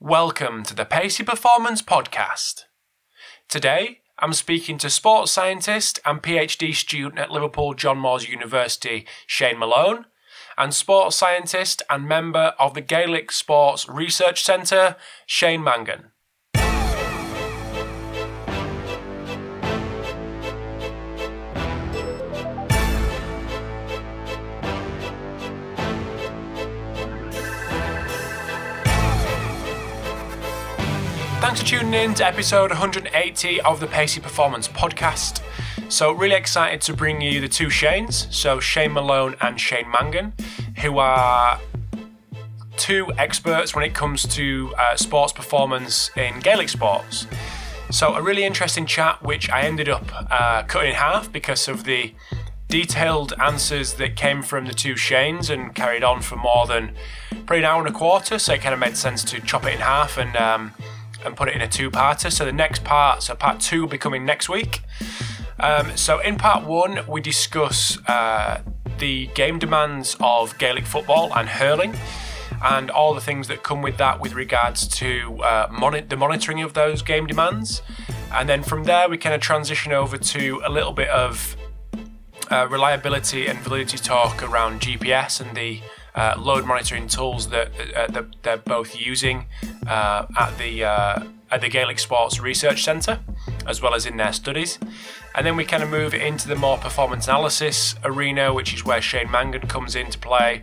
Welcome to the Pacey Performance Podcast. Today, I'm speaking to sports scientist and PhD student at Liverpool John Moores University, Shane Malone, and sports scientist and member of the Gaelic Sports Research Centre, Shane Mangan. Tuning in to episode 180 of the Pacey Performance Podcast. So, really excited to bring you the two Shanes, so Shane Malone and Shane Mangan, who are two experts when it comes to uh, sports performance in Gaelic sports. So, a really interesting chat, which I ended up uh, cutting in half because of the detailed answers that came from the two Shanes and carried on for more than probably an hour and a quarter. So, it kind of made sense to chop it in half and um, and put it in a two-parter. So the next part, so part two, will be coming next week. Um, so in part one, we discuss uh, the game demands of Gaelic football and hurling, and all the things that come with that with regards to uh, the monitoring of those game demands. And then from there, we kind of transition over to a little bit of uh, reliability and validity talk around GPS and the uh, load monitoring tools that, uh, that they're both using uh, at the uh, at the Gaelic Sports Research Centre, as well as in their studies. And then we kind of move into the more performance analysis arena, which is where Shane Mangan comes into play,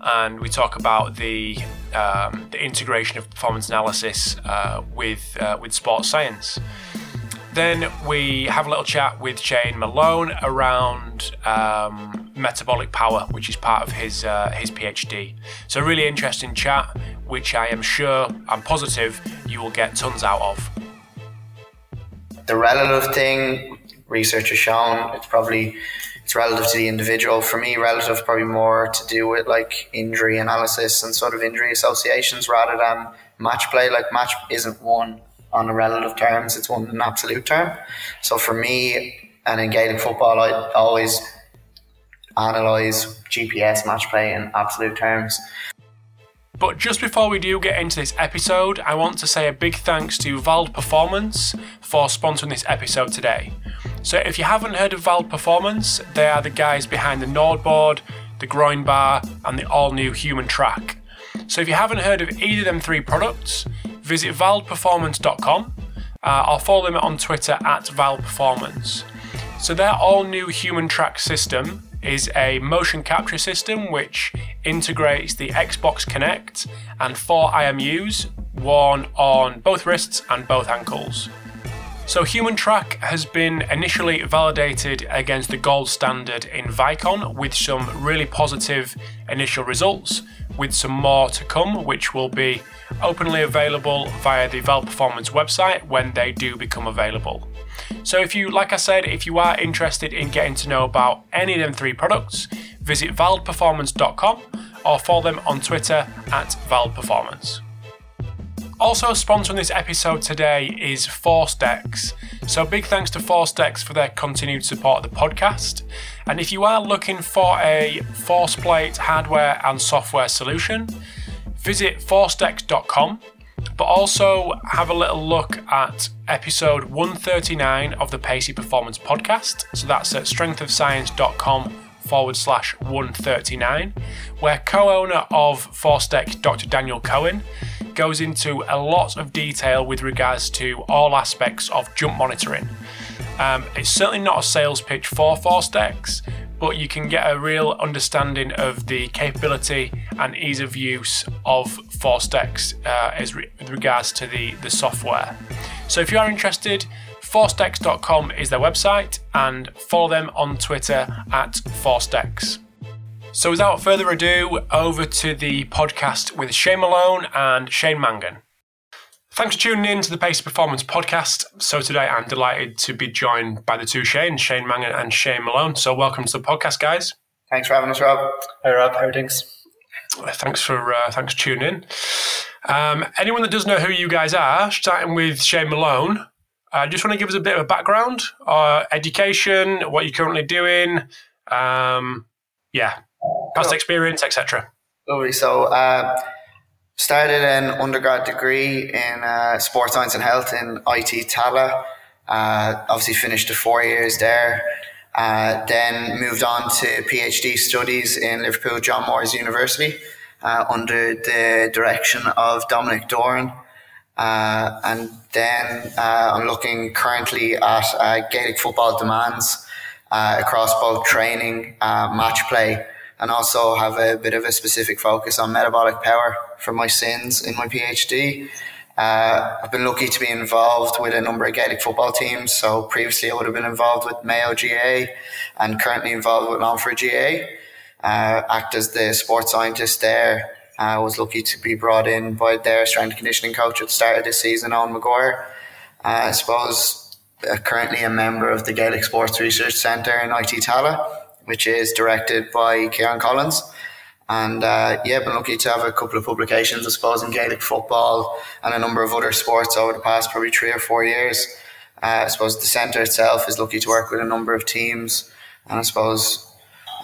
and we talk about the um, the integration of performance analysis uh, with uh, with sports science. Then we have a little chat with Shane Malone around um, metabolic power, which is part of his uh, his PhD. So really interesting chat, which I am sure, I'm positive, you will get tons out of. The relative thing, research has shown it's probably it's relative to the individual. For me, relative probably more to do with like injury analysis and sort of injury associations rather than match play. Like match isn't one on a relative terms, it's one in absolute term. So for me, and in Gaelic football, I always analyse GPS match play in absolute terms. But just before we do get into this episode, I want to say a big thanks to Vald Performance for sponsoring this episode today. So if you haven't heard of Vald Performance, they are the guys behind the NordBord, the GroinBar, and the all new HumanTrak. So if you haven't heard of either of them three products, visit valdperformance.com uh, or follow them on Twitter at valdperformance. So their all new HumanTrak system is a motion capture system which integrates the Xbox Kinect and four IMUs worn on both wrists and both ankles. So HumanTrak has been initially validated against the gold standard in Vicon with some really positive initial results, with some more to come, which will be openly available via the Vald Performance website when they do become available. So if you, like I said, if you are interested in getting to know about any of them three products, visit valdperformance.com or follow them on Twitter at valdperformance. Also sponsoring this episode today is ForceDecks. So big thanks to ForceDecks for their continued support of the podcast. And if you are looking for a force plate hardware and software solution, visit forcedecks.com but also have a little look at episode 139 of the Pacey Performance Podcast. So that's at strengthofscience.com forward slash 139, where co owner of ForceDeck, Dr. Daniel Cohen, goes into a lot of detail with regards to all aspects of jump monitoring. Um, it's certainly not a sales pitch for ForceDecks, but you can get a real understanding of the capability and ease of use of ForceDecks uh, as re- with regards to the, the software. So if you are interested, forcedecks.com is their website and follow them on Twitter at ForceDecks. So without further ado, over to the podcast with Shane Malone and Shane Mangan. Thanks for tuning in to the Pace Performance podcast. So today I'm delighted to be joined by the two Shane, Shane Mangan and Shane Malone. So welcome to the podcast, guys. Thanks for having us, Rob. Hi, Rob. How are things? Thanks for uh, thanks for tuning in. Um, anyone that doesn't know who you guys are, starting with Shane Malone, uh, just want to give us a bit of a background, uh, education, what you're currently doing, um, yeah, past Cool. experience, etc. Lovely. So, uh, started an undergrad degree in uh, sports science and health in IT Tallaght. Uh, obviously finished the four years there. Uh, then moved on to PhD studies in Liverpool John Moores University uh, under the direction of Dominic Doran. Uh, and then uh, I'm looking currently at Gaelic football demands across both training, match play, and also have a bit of a specific focus on metabolic power for my sins in my PhD. Uh, I've been lucky to be involved with a number of Gaelic football teams. So previously I would have been involved with Mayo GAA and currently involved with Longford GAA. Uh, act as the sports scientist there. I was lucky to be brought in by their strength and conditioning coach at the start of this season, Owen McGuire. Uh, I suppose uh, currently a member of the Gaelic Sports Research Centre in IT Tallaght which is directed by Kieran Collins. And uh, yeah, been lucky to have a couple of publications, I suppose, in Gaelic football and a number of other sports over the past probably three or four years. Uh, I suppose the centre itself is lucky to work with a number of teams. And I suppose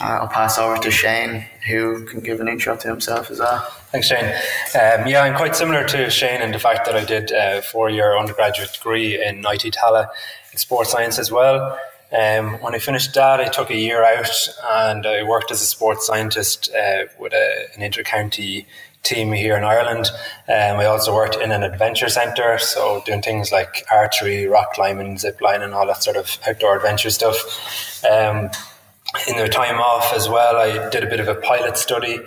uh, I'll pass over to Shane, who can give an intro to himself as well. Thanks, Shane. Um, yeah, I'm quite similar to Shane in the fact that I did a four year undergraduate degree in IT Tallaght in sports science as well. Um, when I finished that, I took a year out and I worked as a sports scientist uh, with a, an intercounty team here in Ireland. Um, I also worked in an adventure centre, so doing things like archery, rock climbing, zip and all that sort of outdoor adventure stuff. Um, in the time off as well, I did a bit of a pilot study.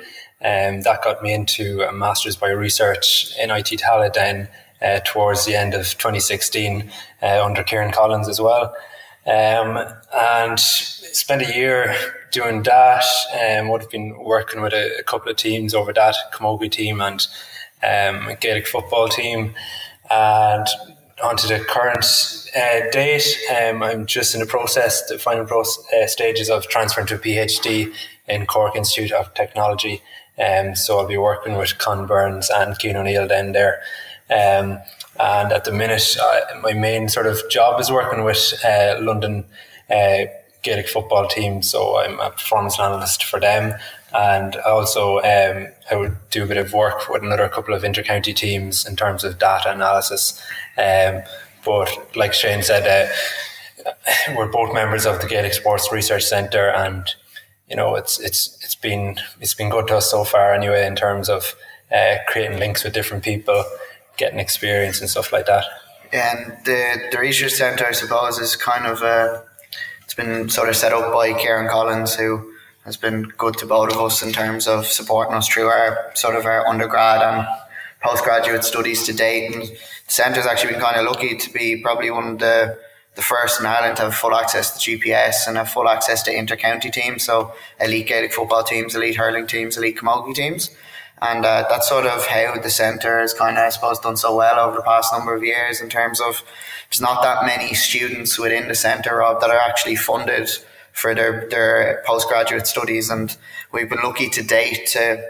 Um, that got me into a master's by research in IT then uh, towards the end of 2016 uh, under Kieran Collins as well. Um, and spent a year doing that. Um, would have been working with a, a, couple of teams over that Camogie team and um, Gaelic football team. And onto the current uh, date, um, I'm just in the process, the final process, uh, stages of transferring to a PhD in Cork Institute of Technology. Um, so I'll be working with Con Burns and Keen O'Neill then there. Um, and at the minute, uh, my main sort of job is working with uh, London uh, Gaelic football team. So I'm a performance analyst for them. And also, um, I would do a bit of work with another couple of intercounty teams in terms of data analysis. Um, but like Shane said, uh, we're both members of the Gaelic Sports Research Centre, and you know it's it's it's been it's been good to us so far anyway in terms of uh, creating links with different people getting experience and stuff like that. And the the research centre, I suppose, is kind of uh, it's been sort of set up by Kieran Collins, who has been good to both of us in terms of supporting us through our sort of our undergrad and postgraduate studies to date. And the centre's actually been kind of lucky to be probably one of the the first in Ireland to have full access to GPS and have full access to inter-county teams, so elite Gaelic football teams, elite hurling teams, elite camogie teams. And uh, that's sort of how the centre has kind of, I suppose, done so well over the past number of years in terms of there's not that many students within the centre, Rob, that are actually funded for their, their postgraduate studies. And we've been lucky to date to, I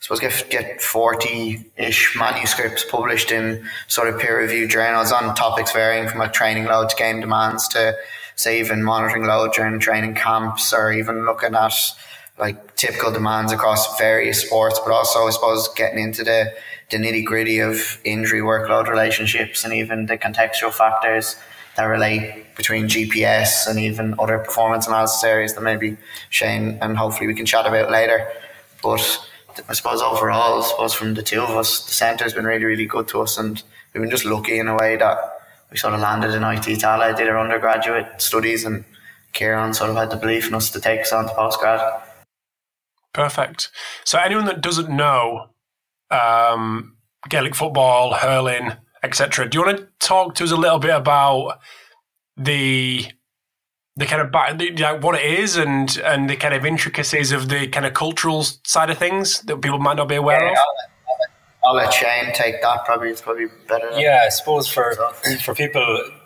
suppose, get, get 40 ish manuscripts published in sort of peer reviewed journals on topics varying from like training load to game demands to, say, even monitoring load during training camps or even looking at like typical demands across various sports, but also I suppose getting into the, the nitty gritty of injury workload relationships and even the contextual factors that relate between GPS and even other performance analysis areas that maybe Shane and hopefully we can chat about later. But I suppose overall, I suppose from the two of us, the centre's been really, really good to us and we've been just lucky in a way that we sort of landed in IT Tallaght, did our undergraduate studies and Kieran sort of had the belief in us to take us on to postgrad. Perfect. So anyone that doesn't know um, Gaelic football, hurling, etc., do you want to talk to us a little bit about the the kind of the, like what it is and and the kind of intricacies of the kind of cultural side of things that people might not be aware yeah, of? I'll, I'll let Shane take that. Probably it's probably better. Yeah, I suppose for for people,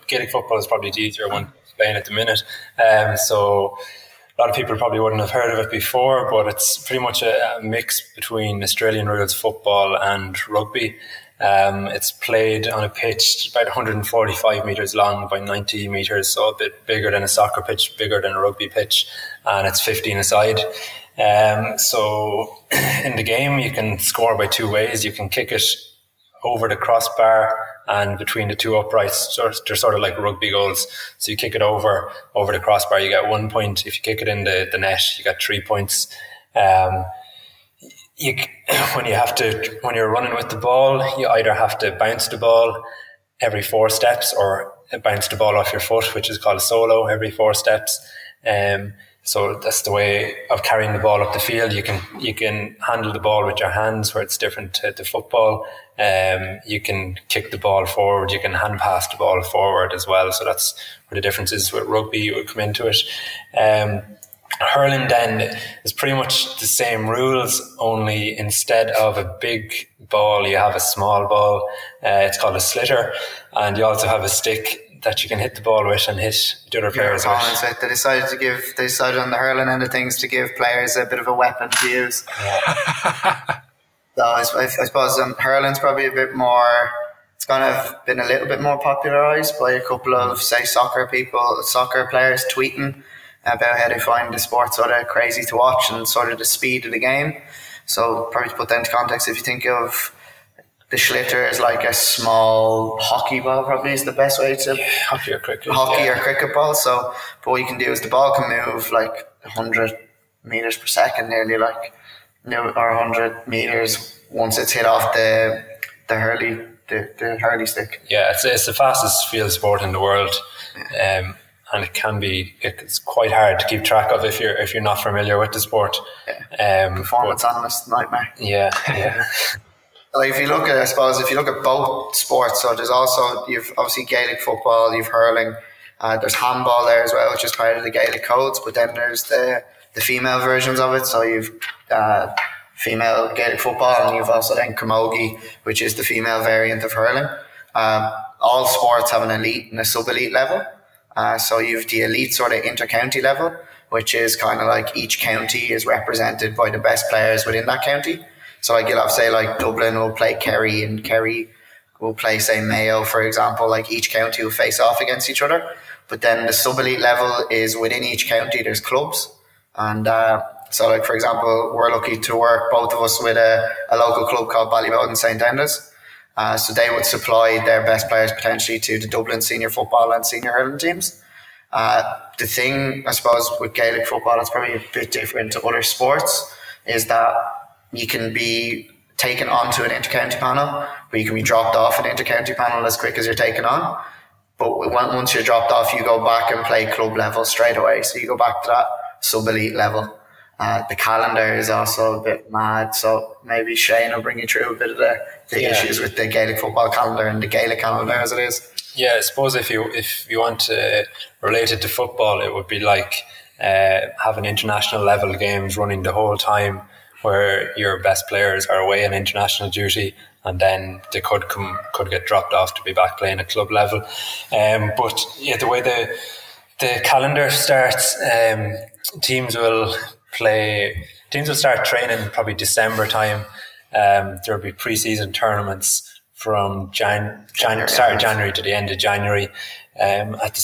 Gaelic football is probably the easier one to explain at the minute. Um, so a lot of people probably wouldn't have heard of it before, but it's pretty much a, a mix between Australian rules football and rugby. Um, it's played on a pitch about 145 meters long by 90 meters, so a bit bigger than a soccer pitch, bigger than a rugby pitch, and it's 15 aside. Um, so in the game, you can score by two ways. You can kick it over the crossbar and between the two uprights. They're sort of like rugby goals. So you kick it over over the crossbar, you get one point. If you kick it in the, the net, you get three points. Um, you when you have to when you're running with the ball, you either have to bounce the ball every four steps or bounce the ball off your foot, which is called a solo every four steps. Um, so that's the way of carrying the ball up the field. You can you can handle the ball with your hands, where it's different to football. Um, you can kick the ball forward. You can hand pass the ball forward as well. So that's where the difference is with rugby. would come into it. Um, hurling then is pretty much the same rules, only instead of a big ball, you have a small ball. Uh, it's called a sliotar, and you also have a stick that you can hit the ball with and hit the other players with. They decided to give, they decided on the hurling end of things to give players a bit of a weapon to use. Yeah. so I, I, suppose um, hurling's probably a bit more. It's kind of been a little bit more popularized by a couple of say soccer people, soccer players tweeting about how they find the sport sort of crazy to watch and sort of the speed of the game. So probably to put that into context, if you think of the sliotar is like a small hockey ball, probably is the best way to yeah, hockey or cricket. Hockey yeah. or cricket ball. So, but what you can do is the ball can move like 100 meters per second, nearly like or 100 meters once it's hit off the the hurley the, the hurley stick. Yeah, it's, it's the fastest field sport in the world. Yeah. Um, and it can be it's quite hard to keep track of if you're if you're not familiar with the sport. Yeah. Um, Performance but, analyst nightmare. Yeah, yeah. like if you look at, I suppose, if you look at both sports, so there's also you've obviously Gaelic football, you've hurling, uh, there's handball there as well, which is part of the Gaelic codes. But then there's the the female versions of it. So you've uh, female Gaelic football, and you've also then camogie, which is the female variant of hurling. Um, all sports have an elite and a sub elite level. Uh, so you've the elite sort of inter-county level, which is kind of like each county is represented by the best players within that county. So like you'll have say like Dublin will play Kerry and Kerry will play say Mayo for example. Like each county will face off against each other. But then the sub elite level is within each county. There's clubs, and uh, so like for example, we're lucky to work both of us with a, a local club called Ballyboden St Enda's. Uh, so they would supply their best players potentially to the Dublin senior football and senior hurling teams. Uh, the thing, I suppose, with Gaelic football, it's probably a bit different to other sports, is that you can be taken onto an intercounty panel, but you can be dropped off an intercounty panel as quick as you're taken on. But once you're dropped off, you go back and play club level straight away. So you go back to that sub elite level. Uh, the calendar is also a bit mad, so maybe Shane will bring you through a bit of the, the yeah. issues with the Gaelic football calendar and the Gaelic calendar as it is. Yeah, I suppose if you if you want to relate it to football, it would be like uh, having international level games running the whole time where your best players are away on international duty and then they could come could get dropped off to be back playing at club level. Um, but yeah, the way the the calendar starts, um, teams will play. Teams will start training probably December time. Um, there will be preseason tournaments from Jan, Jan start of January to the end of January. Um, at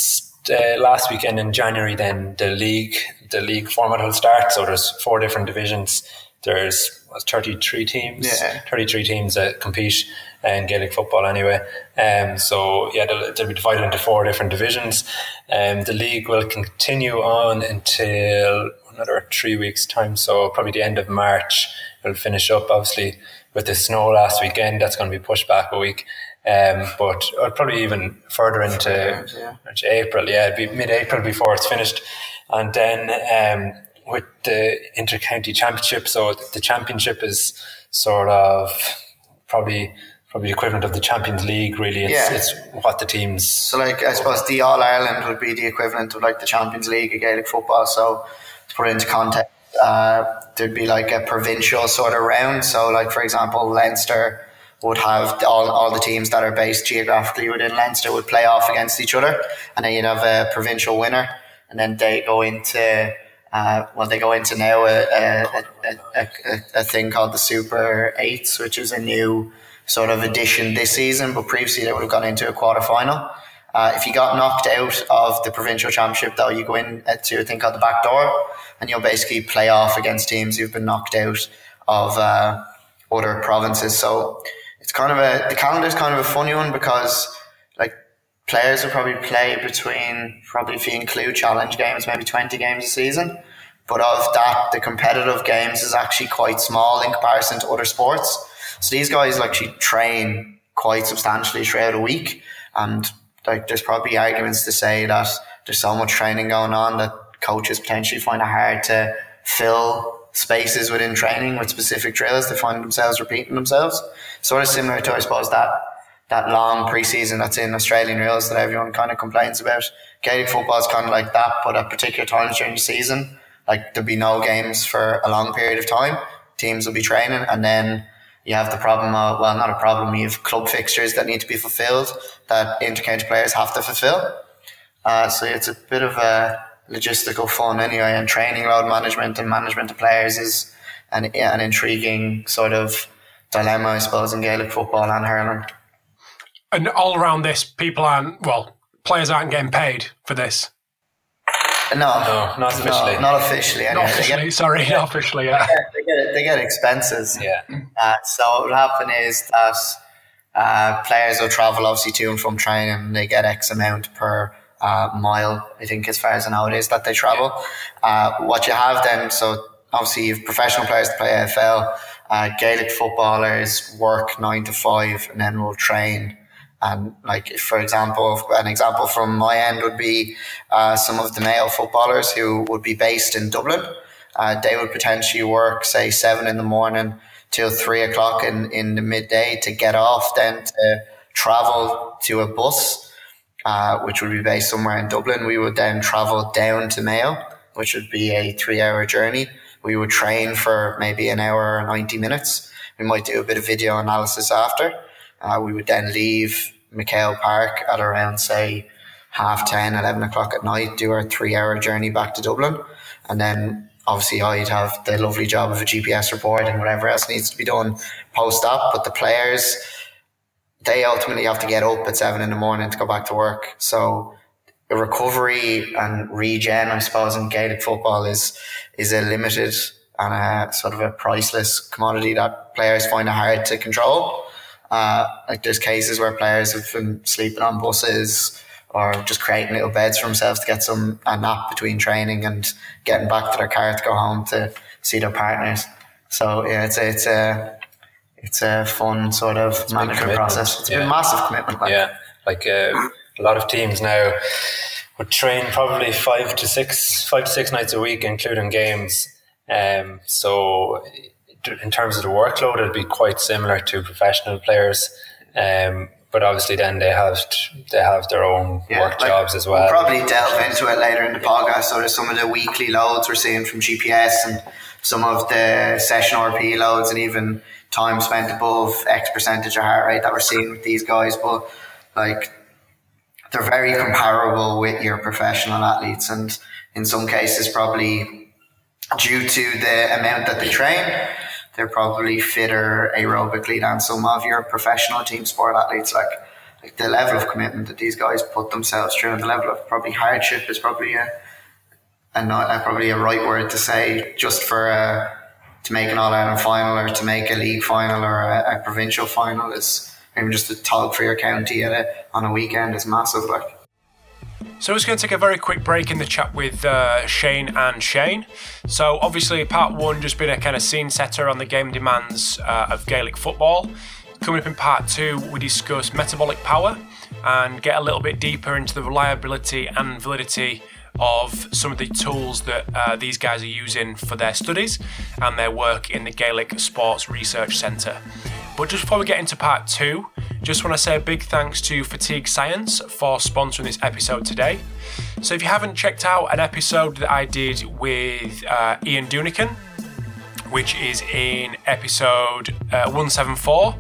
the uh, last weekend in January, then the league the league format will start. So there's four different divisions there's 33 teams, yeah. 33 teams that compete in Gaelic football anyway. Um, so yeah, they'll, they'll, be divided into four different divisions. Um, the league will continue on until another three weeks time. So probably the end of March, it'll finish up obviously with the snow last weekend. That's going to be pushed back a week. Um, but probably even further into, yeah. into April. Yeah, it'd be mid-April before it's finished. And then, um, with the intercounty championship. So the championship is sort of probably probably the equivalent of the Champions League. Really, it's, yeah. it's what the teams. So, like I suppose the All Ireland would be the equivalent of like the Champions League of Gaelic football. So put into context, uh, there'd be like a provincial sort of round. So, like for example, Leinster would have all, all the teams that are based geographically within Leinster would play off against each other, and then you'd have a provincial winner, and then they go into uh, well, they go into now a, a, a, a, thing called the Super Eights, which is a new sort of addition this season, but previously they would have gone into a quarter final. Uh, if you got knocked out of the provincial championship, though, you go in to a thing called the back door, and you'll basically play off against teams who've been knocked out of uh, other provinces. So it's kind of a the calendar is kind of a funny one because like players will probably play between probably if you include challenge games, maybe twenty games a season. But of that, the competitive games is actually quite small in comparison to other sports. So these guys actually train quite substantially throughout a week, and like there's probably arguments to say that there's so much training going on that coaches potentially find it hard to fill spaces within training with specific drills. They find themselves repeating themselves. Sort of similar to I suppose that that long preseason that's in Australian rules that everyone kind of complains about. Gaelic football is kind of like that, but at particular times during the season, like there'll be no games for a long period of time. Teams will be training, and then you have the problem of, well, not a problem, you have club fixtures that need to be fulfilled that intercounty players have to fulfill. Uh, so it's a bit of a logistical fun anyway, and training load management and management of players is an, an intriguing sort of dilemma, I suppose, in Gaelic football and hurling. And all around this, people aren't, well, players aren't getting paid for this. No, no, not officially. No, not officially. Anyway. Not officially, get, sorry, yeah, not officially. Yeah, they get, they get expenses. Yeah. Uh, so what will happen is that uh, players will travel obviously to and from training. And they get X amount per uh, mile. I think as far as I know it is that they travel. Uh, what you have then, so obviously you have professional players to play AFL. Uh, Gaelic footballers work nine to five and then will train and like, for example, an example from my end would be uh, some of the male footballers who would be based in Dublin. Uh, they would potentially work, say, seven in the morning till three o'clock in, in the midday to get off, then to travel to a bus, uh, which would be based somewhere in Dublin. We would then travel down to Mayo, which would be a three hour journey. We would train for maybe an hour or 90 minutes. We might do a bit of video analysis after uh, we would then leave McHale Park at around, say, half 10, 11 o'clock at night, do our three hour journey back to Dublin. And then obviously I'd have the lovely job of a GPS report and whatever else needs to be done post op. But the players, they ultimately have to get up at seven in the morning to go back to work. So recovery and regen, I suppose, in Gaelic football is is a limited and a sort of a priceless commodity that players find it hard to control. Uh, like there's cases where players have been sleeping on buses or just creating little beds for themselves to get some a nap between training and getting back to their car to go home to see their partners. So yeah, it's a, it's a it's a fun sort of it's management process. It's yeah. a massive commitment. Like. Yeah, like uh, a lot of teams now would train probably five to six five to six nights a week, including games. Um, so in terms of the workload, it'd be quite similar to professional players. Um, but obviously, then they have they have their own yeah, work like jobs as well. We'll probably delve into it later in the podcast. So there's some of the weekly loads we're seeing from GPS and some of the session RP loads and even time spent above X percentage of heart rate that we're seeing with these guys. But like they're very comparable with your professional athletes, and in some cases, probably due to the amount that they train they're probably fitter aerobically than some of your professional team sport athletes. Like, like the level of commitment that these guys put themselves through, and the level of probably hardship is probably a, a not a, probably a right word to say just for a, to make an All Ireland final or to make a league final or a, a provincial final is even just a tug for your county at a, on a weekend is massive. Like. So, I was going to take a very quick break in the chat with uh, Shane and Shane. So, obviously, part one just been a kind of scene setter on the game demands uh, of Gaelic football. Coming up in part two, we discuss metabolic power and get a little bit deeper into the reliability and validity of some of the tools that uh, these guys are using for their studies and their work in the Gaelic Sports Research Centre. But just before we get into part two, just want to say a big thanks to Fatigue Science for sponsoring this episode today. So if you haven't checked out an episode that I did with uh, Ian Dunican, which is in episode uh, 174,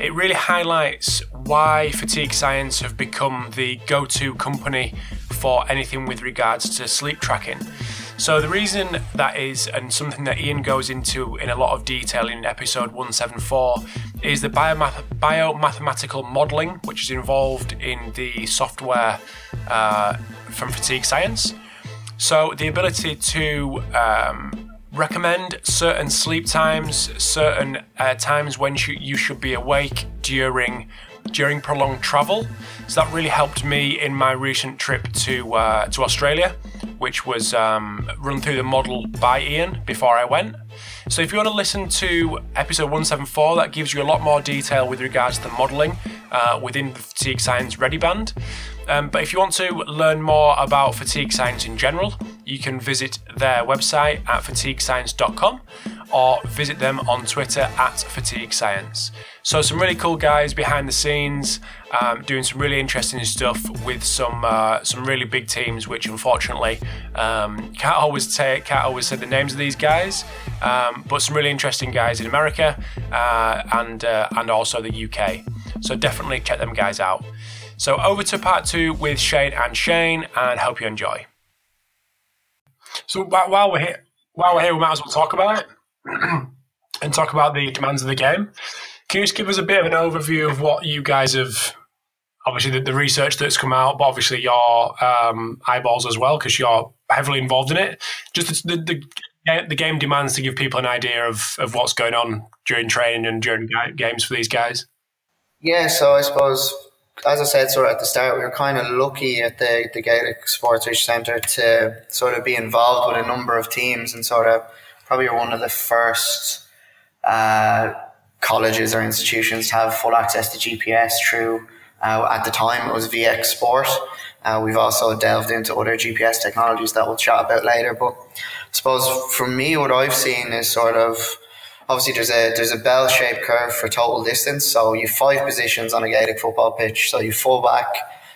it really highlights why Fatigue Science have become the go to company for anything with regards to sleep tracking. So the reason that is, and something that Ian goes into in a lot of detail in episode 174, is the biomath- biomathematical modelling, which is involved in the software uh, from Fatigue Science. So the ability to um, recommend certain sleep times, certain uh, times when sh- you should be awake during during prolonged travel. So that really helped me in my recent trip to uh, to Australia, which was um, run through the model by Ian before I went. So if you want to listen to episode 174, that gives you a lot more detail with regards to the modelling uh, within the Fatigue Science ReadiBand. Um, but if you want to learn more about fatigue science in general, you can visit their website at fatiguescience.com or visit them on Twitter at fatigue science. So some really cool guys behind the scenes, um, doing some really interesting stuff with some uh, some really big teams, which unfortunately um, can't always take can't always say the names of these guys, um, but some really interesting guys in America uh, and uh, and also the UK. So definitely check them guys out. So over to part two with Shane and Shane, and hope you enjoy. So while we're here, while we're here, we might as well talk about it and talk about the demands of the game. Can you just give us a bit of an overview of what you guys have? Obviously, the, the research that's come out, but obviously your um, eyeballs as well, because you're heavily involved in it. Just the, the, the game demands to give people an idea of, of what's going on during training and during games for these guys. Yeah, so I suppose as I said sort of at the start, we were kind of lucky at the, the Gaelic Sports Research Centre to sort of be involved with a number of teams and sort of probably one of the first uh, colleges or institutions have full access to GPS through, uh, at the time it was VX Sport. Uh, we've also delved into other GPS technologies that we'll chat about later. But I suppose for me, what I've seen is sort of obviously there's a there's a bell shaped curve for total distance. So you have five positions on a Gaelic football pitch. So you full back,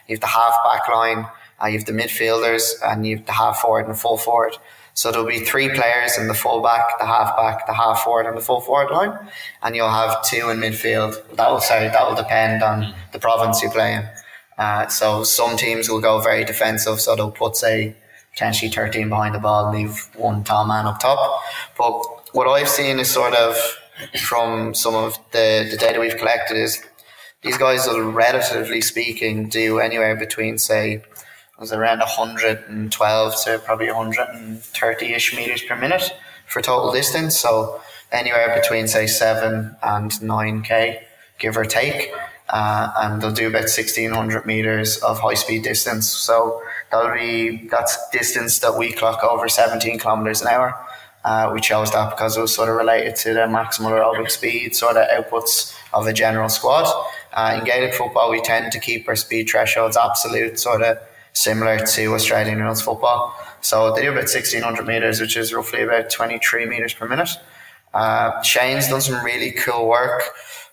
you have the half back line, uh, you have the midfielders, and you have the half forward and full forward. So there'll be three players in the full back, the half back, the half forward, and the full forward line, and you'll have two in midfield. That will sorry, that will depend on the province you play in. Uh, so some teams will go very defensive, so they'll put say potentially 13 behind the ball, leave one tall man up top. But what I've seen is sort of from some of the, the data we've collected is these guys will relatively speaking do anywhere between say was around 112 to probably 130 ish meters per minute for total distance. So anywhere between say seven and 9k, give or take. Uh, and they'll do about 1600 meters of high speed distance. So that'll be that's distance that we clock over 17 kilometers an hour. Uh, we chose that because it was sort of related to the maximal aerobic speed sort of outputs of a general squad. Uh, in Gaelic football, we tend to keep our speed thresholds absolute, sort of similar to Australian rules football. So they do about 1600 meters, which is roughly about 23 meters per minute. Uh, Shane's done some really cool work.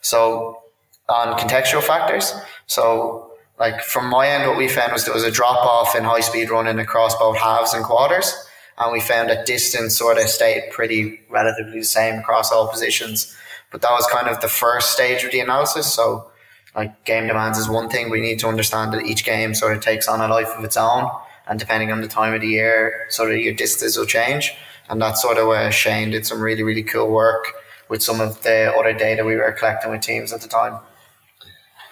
So on contextual factors. So like from my end, what we found was there was a drop off in high speed running across both halves and quarters and we found that distance sort of stayed pretty relatively the same across all positions. But that was kind of the first stage of the analysis. So, like game demands is one thing. We need to understand that each game sort of takes on a life of its own, and depending on the time of the year, sort of your distance will change. And that's sort of where Shane did some really really cool work with some of the other data we were collecting with teams at the time.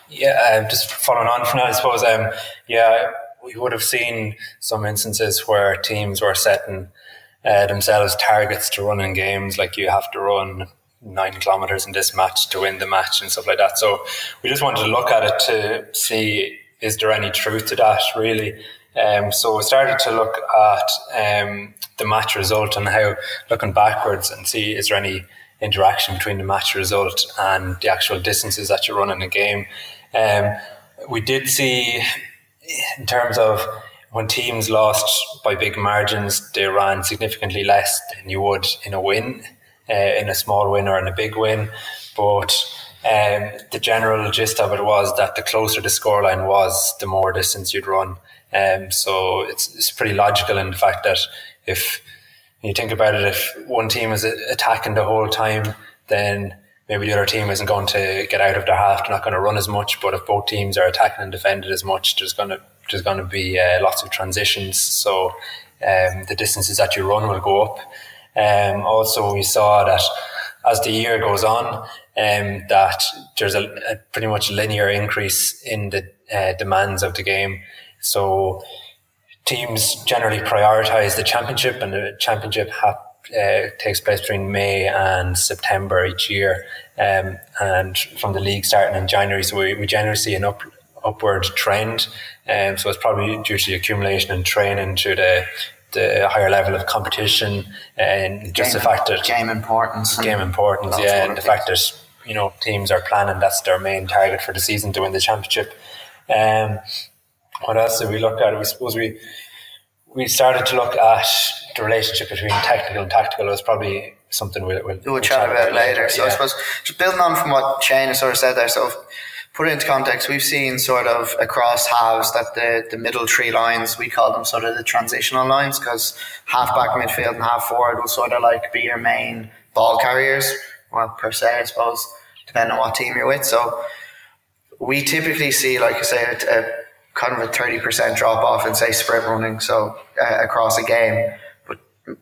Yeah, uh, just following on from that, I suppose. Um, yeah, we would have seen some instances where teams were setting uh, themselves targets to run in games, like you have to run nine kilometers in this match to win the match and stuff like that. So we just wanted to look at it to see is there any truth to that really. Um, so we started to look at um, the match result and how looking backwards and see is there any interaction between the match result and the actual distances that you run in a game. Um, we did see in terms of when teams lost by big margins, they ran significantly less than you would in a win, uh, in a small win or in a big win. But um, the general gist of it was that the closer the scoreline was, the more distance you'd run. Um, so it's, it's pretty logical in the fact that if you think about it, if one team is attacking the whole time, then maybe the other team isn't going to get out of their half, they're not going to run as much. But if both teams are attacking and defending as much, there's going to there's going to be uh, lots of transitions. So um, the distances that you run will go up. Um, also, we saw that as the year goes on, um, that there's a, a pretty much linear increase in the uh, demands of the game. So teams generally prioritize the championship, and the championship ha- uh, takes place between May and September each year, um, and from the league starting in January. So we, we generally see an up, upward trend, um, so it's probably due to the accumulation and training to the the higher level of competition and just the fact that game importance, game importance, yeah, and the fact that you know teams are planning that's their main target for the season to win the championship. Um, what else did we look at? We suppose we we started to look at the relationship between technical and tactical. It was probably something we'll, we'll, we'll, we'll chat, chat, about, later. later. So yeah. I suppose just building on from what Shane has sort of said there. So put it into context, we've seen sort of across halves that the, the middle three lines, we call them sort of the transitional lines because half back midfield and half forward will sort of like be your main ball carriers. Well, per se, I suppose, depending on what team you're with. So we typically see, like I say, a, a kind of a 30% drop off in, say, sprint running. So uh, across a game. But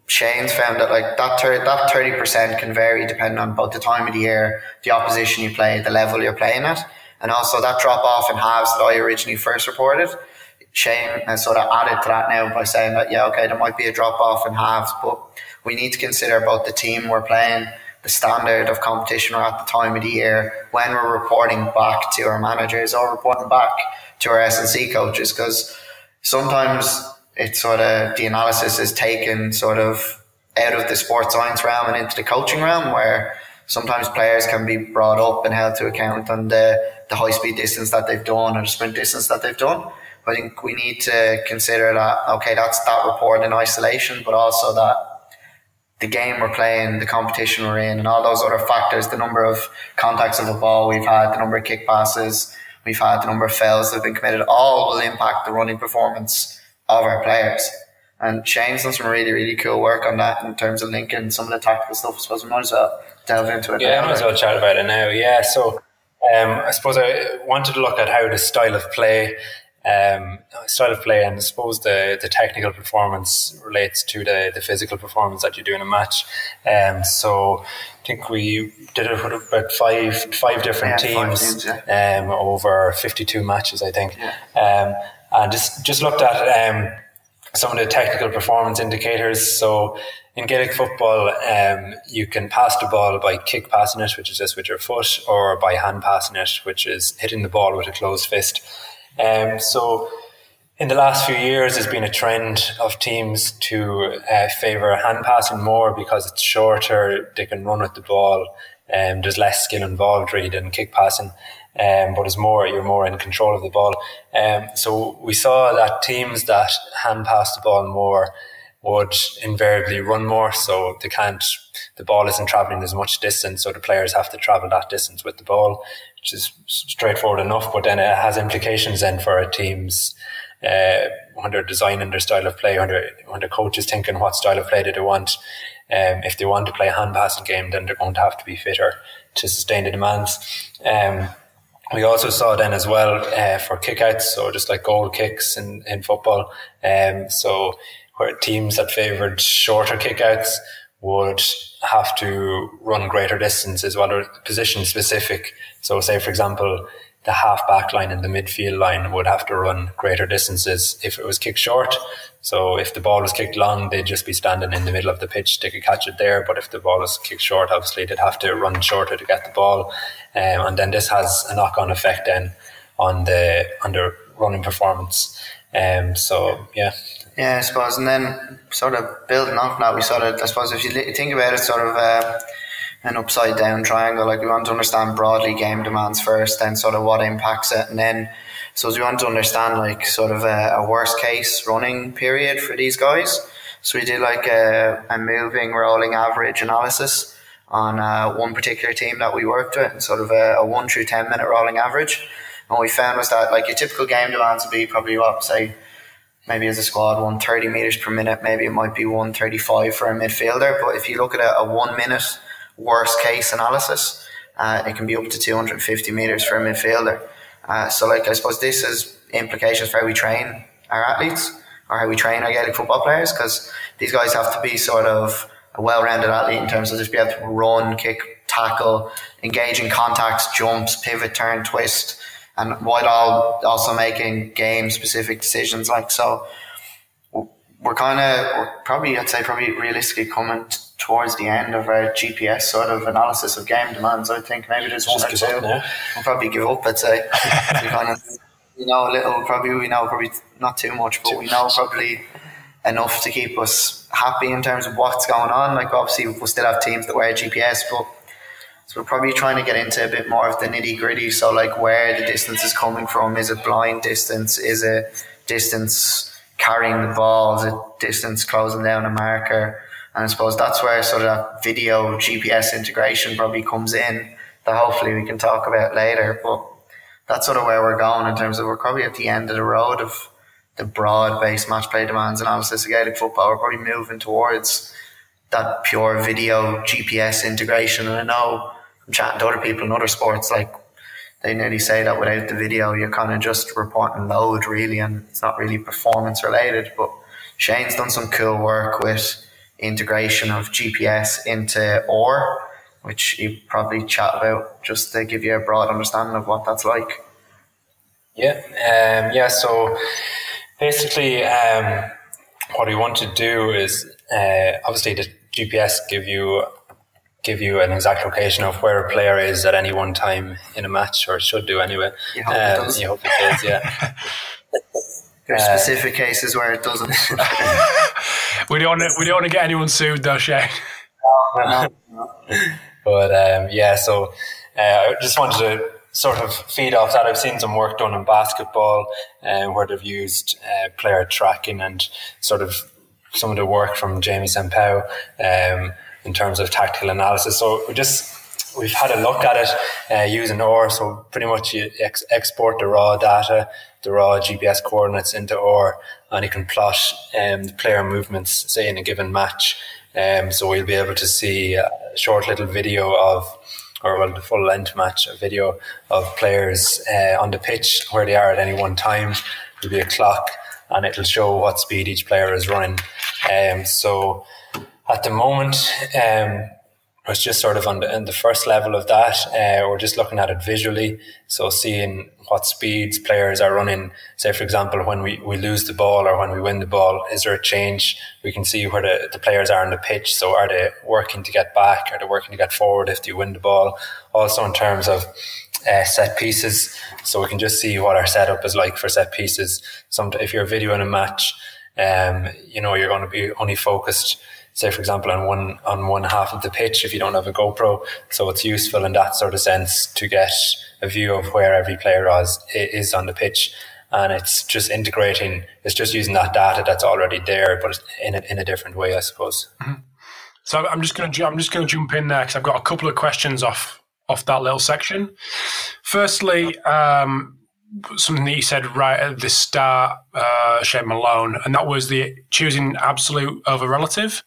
Shane's found that like that, thir- that 30% can vary depending on both the time of the year, the opposition you play, the level you're playing at. And also that drop off in halves that I originally first reported, Shane has sort of added to that now by saying that, yeah, okay, there might be a drop off in halves, but we need to consider both the team we're playing, the standard of competition we're at the time of the year, when we're reporting back to our managers or reporting back to our S&C coaches, because sometimes it's sort of the analysis is taken sort of out of the sports science realm and into the coaching realm where sometimes players can be brought up and held to account on the, the high speed distance that they've done or the sprint distance that they've done. I think we need to consider that, okay, that's that report in isolation, but also that the game we're playing, the competition we're in, and all those other factors, the number of contacts of the ball we've had, the number of kick passes we've had, the number of fouls that have been committed, all will impact the running performance of our players. And Shane's done some really, really cool work on that in terms of linking some of the tactical stuff. I suppose we might as well delve into it. Yeah, I might as well chat about it now. Yeah, so um, I suppose I wanted to look at how the style of play, um, style of play, and I suppose the, the technical performance relates to the, the physical performance that you do in a match. Um, so I think we did it with about five five different yeah, teams, five teams yeah. um, over fifty two matches, I think, yeah. um, and just just looked at um, some of the technical performance indicators. So in Gaelic football, um, you can pass the ball by kick passing it, which is just with your foot, or by hand passing it, which is hitting the ball with a closed fist. Um, so in the last few years, there's been a trend of teams to uh, favour hand passing more because it's shorter, they can run with the ball, and um, there's less skill involved really than kick passing. Um, but it's more you're more in control of the ball. Um, so we saw that teams that hand pass the ball more would invariably run more. So they can't, the ball isn't traveling as much distance. So the players have to travel that distance with the ball, which is straightforward enough. But then it has implications then for a team's, uh, when they're designing their style of play, when, when the coach is thinking what style of play do they want. Um, if they want to play a hand passing game, then they're going to have to be fitter to sustain the demands. Um, we also saw then as well uh, for kickouts, so just like goal kicks in, in football. Um, so where teams that favoured shorter kickouts would have to run greater distances, whether position specific. So, say for example, the half back line and the midfield line would have to run greater distances if it was kicked short. So, if the ball was kicked long, they'd just be standing in the middle of the pitch. They could catch it there, but if the ball was kicked short, obviously they'd have to run shorter to get the ball. Um, and then this has a knock on effect then on the on the running performance. Um, so yeah, yeah, I suppose, and then sort of building off that, we sort of, I suppose, if you think about it, sort of uh, an upside down triangle. Like we want to understand broadly game demands first, then sort of what impacts it, and then so we want to understand like sort of a, a worst case running period for these guys. So we did like a, a moving rolling average analysis on uh, one particular team that we worked with, and sort of a, a one through ten minute rolling average. And what we found was that like your typical game demands would be probably what say maybe as a squad 130 meters per minute maybe it might be 135 for a midfielder but if you look at a, a one minute worst case analysis uh, it can be up to 250 meters for a midfielder uh, so like I suppose this has implications for how we train our athletes or how we train our Gaelic football players because these guys have to be sort of a well-rounded athlete in terms of just be able to run, kick, tackle, engage in contacts, jumps, pivot, turn, twist, and while also making game-specific decisions. Like so, we're kind of probably I'd say probably realistically coming t- towards the end of our GPS sort of analysis of game demands. I think maybe there's one or two. We'll probably give up. I'd say we kind of we know a little. Probably we know probably not too much, but we know probably enough to keep us happy in terms of what's going on. Like obviously we'll still have teams that wear GPS, but so we're probably trying to get into a bit more of the nitty gritty. So like where the distance is coming from. Is it blind distance? Is it distance? Carrying the ball, the distance closing down a marker. And I suppose that's where sort of video GPS integration probably comes in that hopefully we can talk about later. But that's sort of where we're going in terms of we're probably at the end of the road of the broad based match play demands analysis of Gaelic football. We're probably moving towards that pure video GPS integration. And I know I'm chatting to other people in other sports like they nearly say that without the video, you're kind of just reporting load really, and it's not really performance related. But Shane's done some cool work with integration of GPS into R, which you probably chat about just to give you a broad understanding of what that's like. Yeah, um, yeah. So basically, um, what we want to do is uh, obviously the GPS give you give you an exact location of where a player is at any one time in a match, or should do anyway. You hope um, it does. You hope it does, yeah. There's uh, specific cases where it doesn't. we don't want to, we don't want to get anyone sued though, Shane. No, no, but um, yeah, so uh, I just wanted to sort of feed off that. I've seen some work done in basketball uh, where they've used uh, player tracking and sort of some of the work from Jaime Sampaio. Um, in terms of tactical analysis. So we just we've had a look at it uh, using R. So pretty much you ex- export the raw data, the raw GPS coordinates into R, and you can plot um, the player movements, say in a given match. Um, so we'll be able to see a short little video of, or well, the full length match, a video of players uh, on the pitch where they are at any one time. There'll be a clock, and it'll show what speed each player is running. Um, so at the moment, um, was just sort of on the, on the first level of that. Uh, we're just looking at it visually. So seeing what speeds players are running. Say, for example, when we, we lose the ball or when we win the ball, is there a change? We can see where the, the players are on the pitch. So are they working to get back? Are they working to get forward if they win the ball? Also in terms of uh, set pieces. So we can just see what our setup is like for set pieces. Some, if you're videoing a match, um, you know, you're going to be only focused say for example on one on one half of the pitch if you don't have a GoPro. So it's useful in that sort of sense to get a view of where every player is, is on the pitch. And it's just integrating, it's just using that data that's already there, but in a, in a different way, I suppose. Mm-hmm. So I'm just going to I'm just going to jump in there because I've got a couple of questions off off that little section. Firstly, um, something that you said right at the start, uh, Shane Malone, and that was the choosing absolute over relative.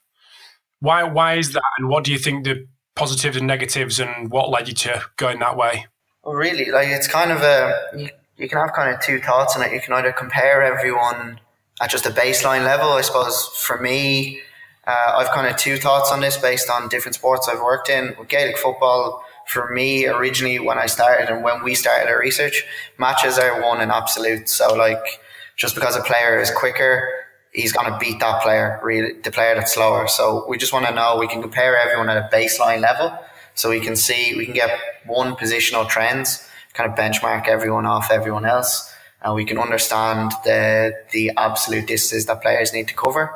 Why why is that, and what do you think the positives and negatives, and what led you to going that way? Well, really, like it's kind of a you, you can have kind of two thoughts on it. You can either compare everyone at just a baseline level. I suppose for me, uh, I've kind of two thoughts on this based on different sports I've worked in. With Gaelic football, for me, originally when I started and when we started our research, matches are one in absolute. So like, just because a player is quicker he's going to beat that player, really, the player that's slower. So we just want to know we can compare everyone at a baseline level, so we can see we can get one positional trends, kind of benchmark everyone off everyone else, and we can understand the the absolute distances that players need to cover.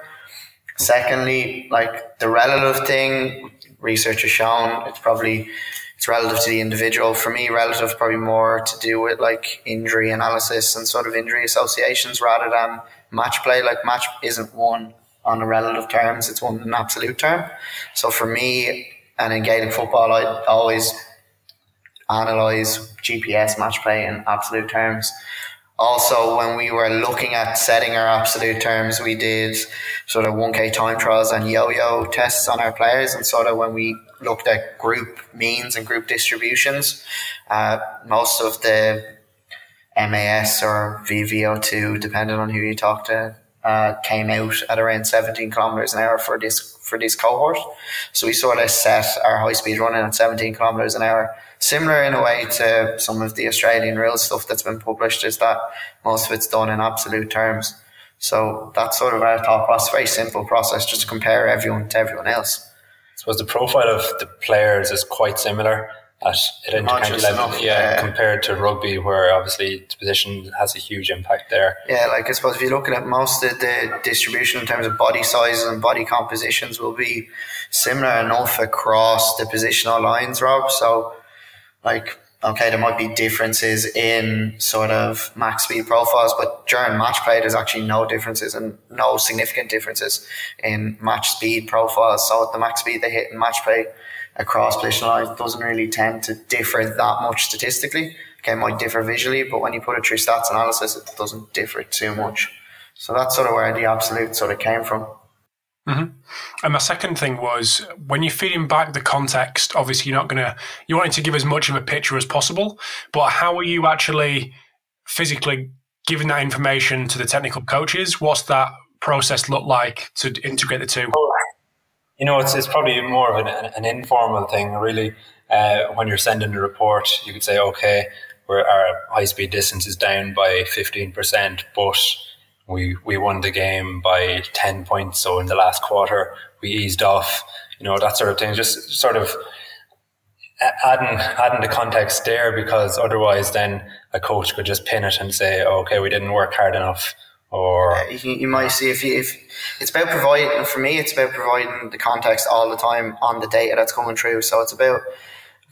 Secondly, like the relative thing, research has shown it's probably it's relative to the individual. For me, relative probably more to do with like injury analysis and sort of injury associations rather than match play. Like match isn't won on a relative terms; it's won in absolute term. So for me, and in Gaelic football, I always analyze GPS match play in absolute terms. Also, when we were looking at setting our absolute terms, we did sort of 1K time trials and yo yo tests on our players. And sort of when we looked at group means and group distributions, uh, most of the MAS or VVO2, depending on who you talk to, uh, came out at around 17 kilometers an hour for this for this cohort. So we sort of set our high speed running at 17 kilometers an hour. Similar in a way to some of the Australian real stuff that's been published is that most of it's done in absolute terms. So that's sort of our thought process. Very simple process, just to compare everyone to everyone else. I suppose the profile of the players is quite similar at intercounty level, enough, yeah, compared to rugby, where obviously the position has a huge impact there. Yeah, like I suppose if you're looking at most of the distribution in terms of body sizes and body compositions, will be similar enough across the positional lines, Rob. So, like okay, there might be differences in sort of max speed profiles, but during match play, there's actually no differences and no significant differences in match speed profiles. So at the max speed they hit in match play across position lines doesn't really tend to differ that much statistically. Okay, it might differ visually, but when you put it through stats analysis, it doesn't differ too much. So that's sort of where the absolute sort of came from. Mm-hmm. And my second thing was when you're feeding back the context, obviously you're not going to, you wanted to give as much of a picture as possible, but how are you actually physically giving that information to the technical coaches? What's that process look like to integrate the two? You know, it's, it's probably more of an, an informal thing, really. Uh, when you're sending a report, you could say, okay, our high speed distance is down by 15%, but we we won the game by 10 points. So in the last quarter we eased off you know that sort of thing. Just sort of adding adding the context there because otherwise then a coach could just pin it and say okay we didn't work hard enough or you, you, might see if you, if it's about providing for me it's about providing the context all the time on the data that's coming through so it's about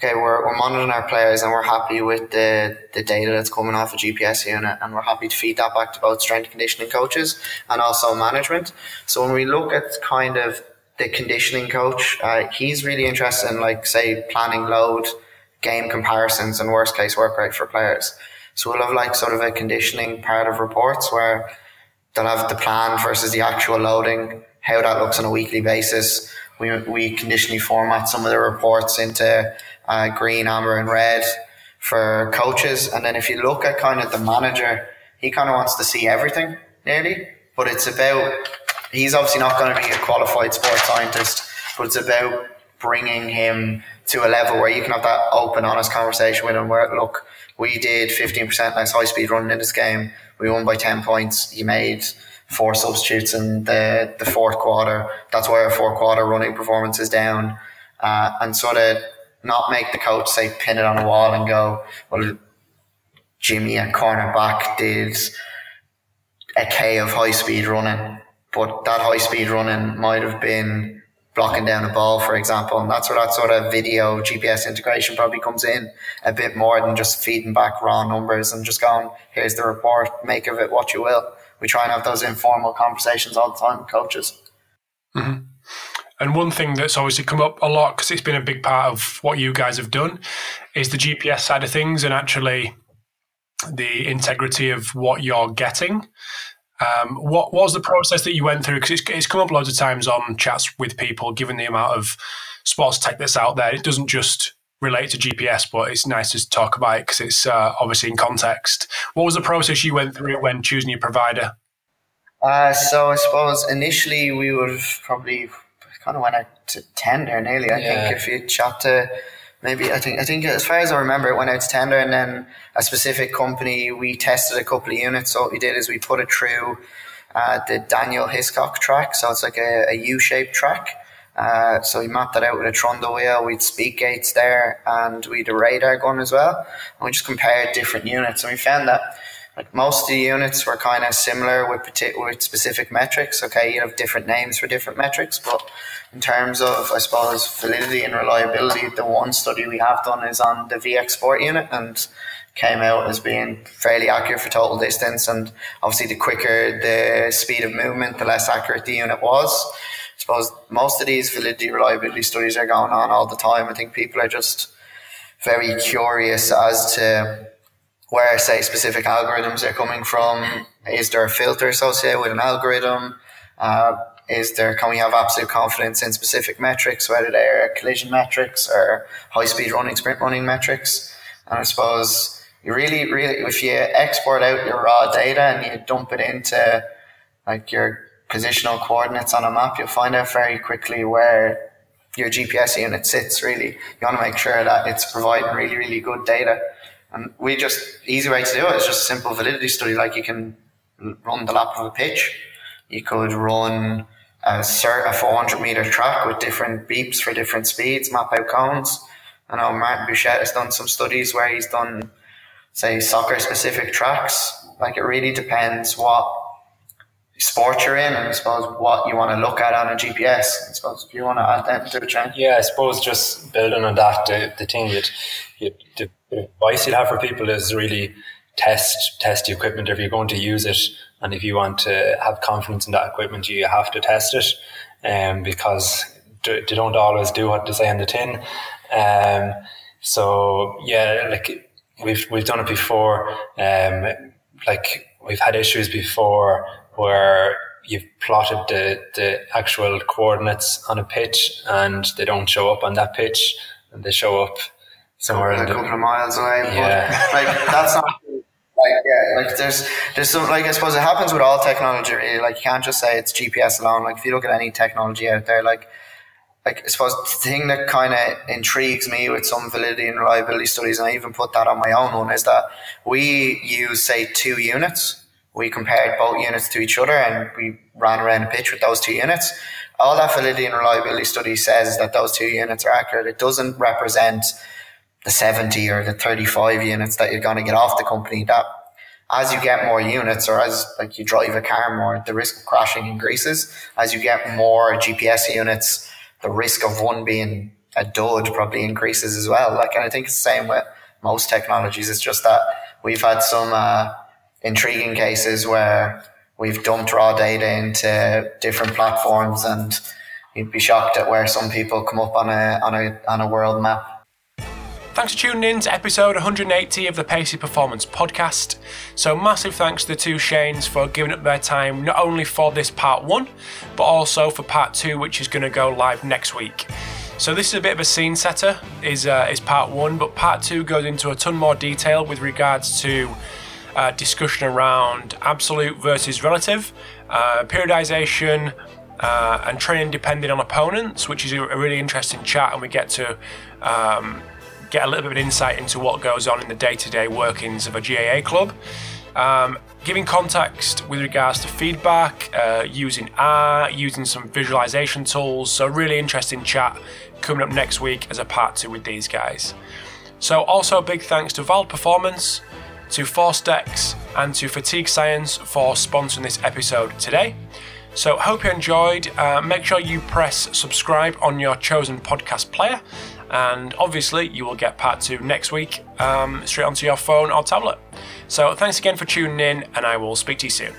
okay, we're, we're monitoring our players and we're happy with the, the data that's coming off a GPS unit and we're happy to feed that back to both strength conditioning coaches and also management. So when we look at kind of the conditioning coach, uh, he's really interested in like say planning load, game comparisons and worst case work rate for players. So we'll have like sort of a conditioning part of reports where they'll have the plan versus the actual loading, how that looks on a weekly basis. We, we conditionally format some of the reports into uh, green, amber, and red for coaches. And then if you look at kind of the manager, he kind of wants to see everything nearly, but it's about, he's obviously not going to be a qualified sports scientist, but it's about bringing him to a level where you can have that open, honest conversation with him where, look, we did 15% less high speed running in this game. We won by 10 points. He made four substitutes in the, the fourth quarter. That's why our fourth quarter running performance is down. Uh, and sort of not make the coach say pin it on a wall and go, well, Jimmy at cornerback did a K of high speed running, but that high speed running might have been blocking down a ball, for example. And that's where that sort of video GPS integration probably comes in a bit more than just feeding back raw numbers and just going, here's the report, make of it what you will. We try and have those informal conversations all the time with coaches. Mm-hmm. And one thing that's obviously come up a lot because it's been a big part of what you guys have done is the GPS side of things and actually the integrity of what you're getting. Um, what, was the process that you went through? Because it's, it's come up loads of times on chats with people, given the amount of sports tech that's out there. It doesn't just relate to GPS, but it's nice to talk about it because it's uh, obviously in context. What was the process you went through when choosing your provider? Uh, so I suppose initially we would have probably kind of went out to tender nearly. I yeah. think if you chat to maybe I think I think as far as I remember, it went out to tender, and then a specific company we tested a couple of units. So what we did is we put it through uh, the Daniel Hiscock track. So it's like a, a U-shaped track. Uh, so we mapped that out with a Trundle wheel. We'd speed gates there, and we'd a radar gun as well. And we just compared different units, and we found that like most of the units were kind of similar with with specific metrics. Okay, you have different names for different metrics, but in terms of I suppose validity and reliability, the one study we have done is on the VX Sport unit and came out as being fairly accurate for total distance. And obviously, the quicker the speed of movement, the less accurate the unit was. I suppose most of these validity reliability studies are going on all the time. I think people are just very curious as to where say specific algorithms are coming from. Is there a filter associated with an algorithm? Uh, is there can we have absolute confidence in specific metrics, whether they're collision metrics or high speed running, sprint running metrics? And I suppose you really, really, if you export out your raw data and you dump it into like your positional coordinates on a map, you'll find out very quickly where your GPS unit sits. Really, you want to make sure that it's providing really, really good data. And we just easy way to do it is just a simple validity study. Like you can run the lap of a pitch, you could run a, a 400 meter track with different beeps for different speeds, map out cones. I know Martin Buchheit has done some studies where he's done, say, soccer specific tracks. Like it really depends what sport you're in and I suppose what you want to look at on a GPS. I suppose if you want to add that to the chain. Yeah, I suppose just building on that, the, the thing that you, the advice you'd have for people is really test test the equipment if you're going to use it and if you want to have confidence in that equipment you have to test it um, because they don't always do what they say in the tin um, so yeah like we've we've done it before um, like we've had issues before where you've plotted the, the actual coordinates on a pitch and they don't show up on that pitch and they show up somewhere a the, couple of miles away. Yeah. But like that's not like yeah, like there's there's some like I suppose it happens with all technology really. Like you can't just say it's GPS alone. Like if you look at any technology out there, like like I suppose the thing that kind of intrigues me with some validity and reliability studies, and I even put that on my own one, is that we use say two units. We compared both units to each other, and we ran around a pitch with those two units. All that validity and reliability study says is that those two units are accurate. It doesn't represent the 70 or the 35 units that you're going to get off the company that as you get more units or as like you drive a car more the risk of crashing increases. As you get more gps units the risk of one being a dud probably increases as well. Like and i think it's the same with most technologies. It's just that we've had some uh, intriguing cases where we've dumped raw data into different platforms and you'd be shocked at where some people come up on a on a on a world map Thanks for tuning in to episode 180 of the Pacey Performance podcast. So, massive thanks to the two Shanes for giving up their time not only for this part one, but also for part two, which is going to go live next week. So, this is a bit of a scene setter, is, uh, is part one, but part two goes into a ton more detail with regards to uh, discussion around absolute versus relative, uh, periodization, uh, and training depending on opponents, which is a really interesting chat, and we get to. Um, get a little bit of insight into what goes on in the day to day workings of a GAA club. Um, giving context with regards to feedback, uh, using art, using some visualization tools. So, really interesting chat coming up next week as a part two with these guys. So, also a big thanks to Vald Performance, to ForceDecks, and to Fatigue Science for sponsoring this episode today. So, hope you enjoyed. Uh, make sure you press subscribe on your chosen podcast player and obviously you will get part two next week um, straight onto your phone or tablet. So thanks again for tuning in, and I will speak to you soon.